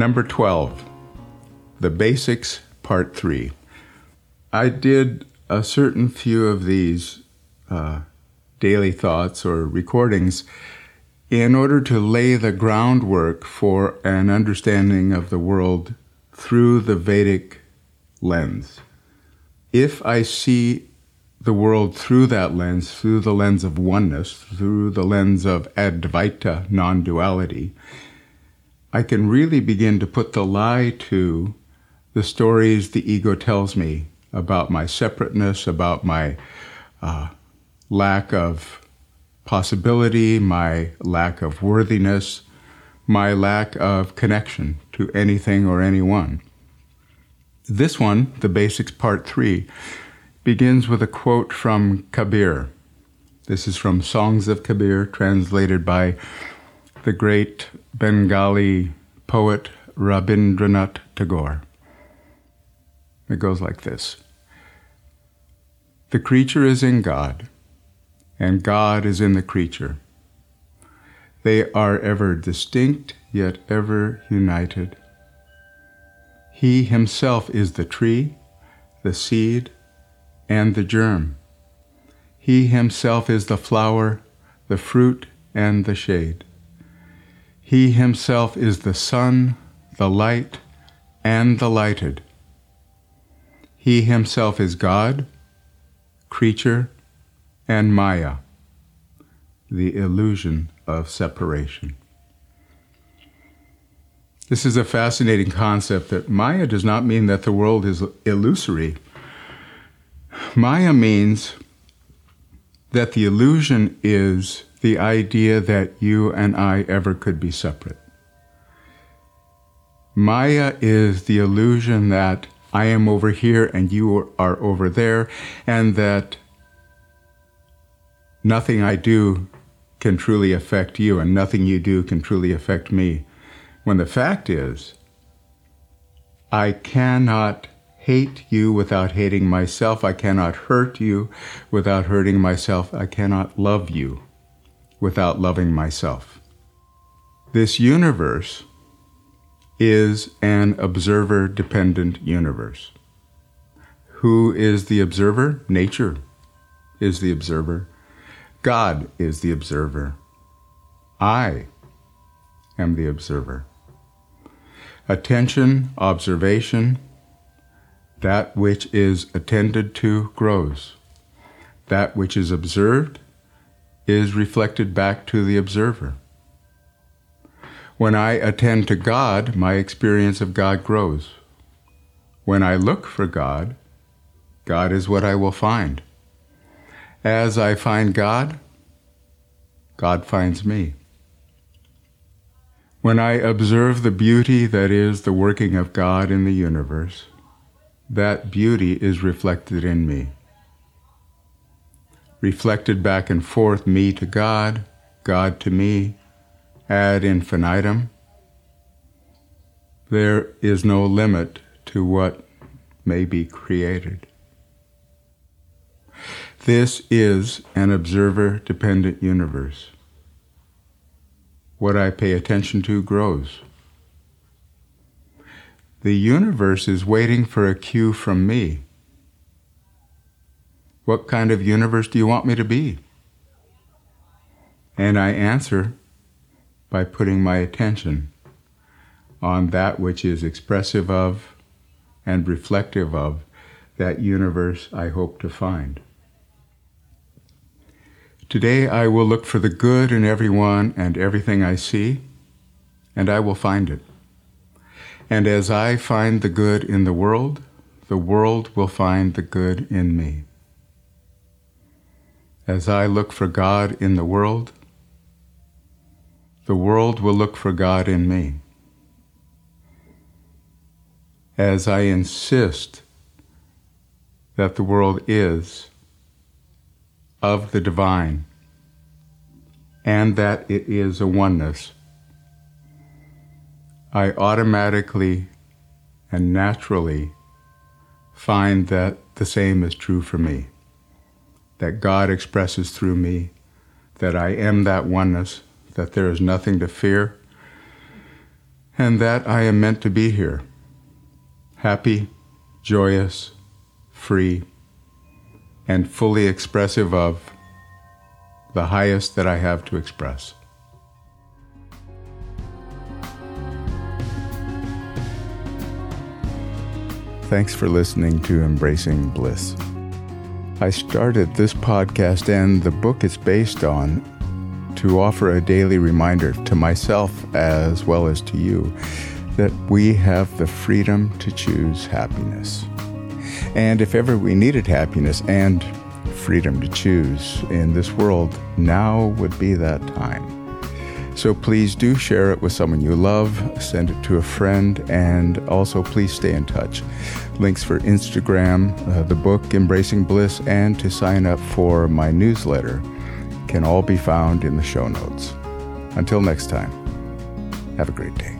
Number 12, The Basics, Part 3. I did a certain few of these uh, daily thoughts or recordings in order to lay the groundwork for an understanding of the world through the Vedic lens. If I see the world through that lens, through the lens of oneness, through the lens of Advaita, non duality, I can really begin to put the lie to the stories the ego tells me about my separateness, about my uh, lack of possibility, my lack of worthiness, my lack of connection to anything or anyone. This one, the basics part three, begins with a quote from Kabir. This is from Songs of Kabir, translated by the great Bengali poet Rabindranath Tagore. It goes like this The creature is in God, and God is in the creature. They are ever distinct, yet ever united. He himself is the tree, the seed, and the germ. He himself is the flower, the fruit, and the shade. He himself is the sun, the light, and the lighted. He himself is God, creature, and Maya, the illusion of separation. This is a fascinating concept that Maya does not mean that the world is illusory. Maya means that the illusion is the idea that you and I ever could be separate. Maya is the illusion that I am over here and you are over there, and that nothing I do can truly affect you, and nothing you do can truly affect me. When the fact is, I cannot hate you without hating myself. I cannot hurt you without hurting myself. I cannot love you without loving myself. This universe is an observer dependent universe. Who is the observer? Nature is the observer. God is the observer. I am the observer. Attention, observation, that which is attended to grows. That which is observed is reflected back to the observer. When I attend to God, my experience of God grows. When I look for God, God is what I will find. As I find God, God finds me. When I observe the beauty that is the working of God in the universe, that beauty is reflected in me reflected back and forth, me to God, God to me, ad infinitum. There is no limit to what may be created. This is an observer dependent universe. What I pay attention to grows. The universe is waiting for a cue from me what kind of universe do you want me to be? And I answer by putting my attention on that which is expressive of and reflective of that universe I hope to find. Today I will look for the good in everyone and everything I see, and I will find it. And as I find the good in the world, the world will find the good in me as I look for God in the world, the world will look for God in me. As I insist that the world is of the divine and that it is a oneness, I automatically and naturally find that the same is true for me that God expresses through me, that I am that oneness, that there is nothing to fear, and that I am meant to be here. Happy, joyous, free, and fully expressive of the highest that I have to express. Thanks for listening to Embracing Bliss. I started this podcast and the book it's based on to offer a daily reminder to myself as well as to you that we have the freedom to choose happiness. And if ever we needed happiness and freedom to choose in this world, now would be that time. So please do share it with someone you love, send it to a friend, and also please stay in touch. Links for Instagram, uh, the book Embracing Bliss, and to sign up for my newsletter can all be found in the show notes. Until next time, have a great day.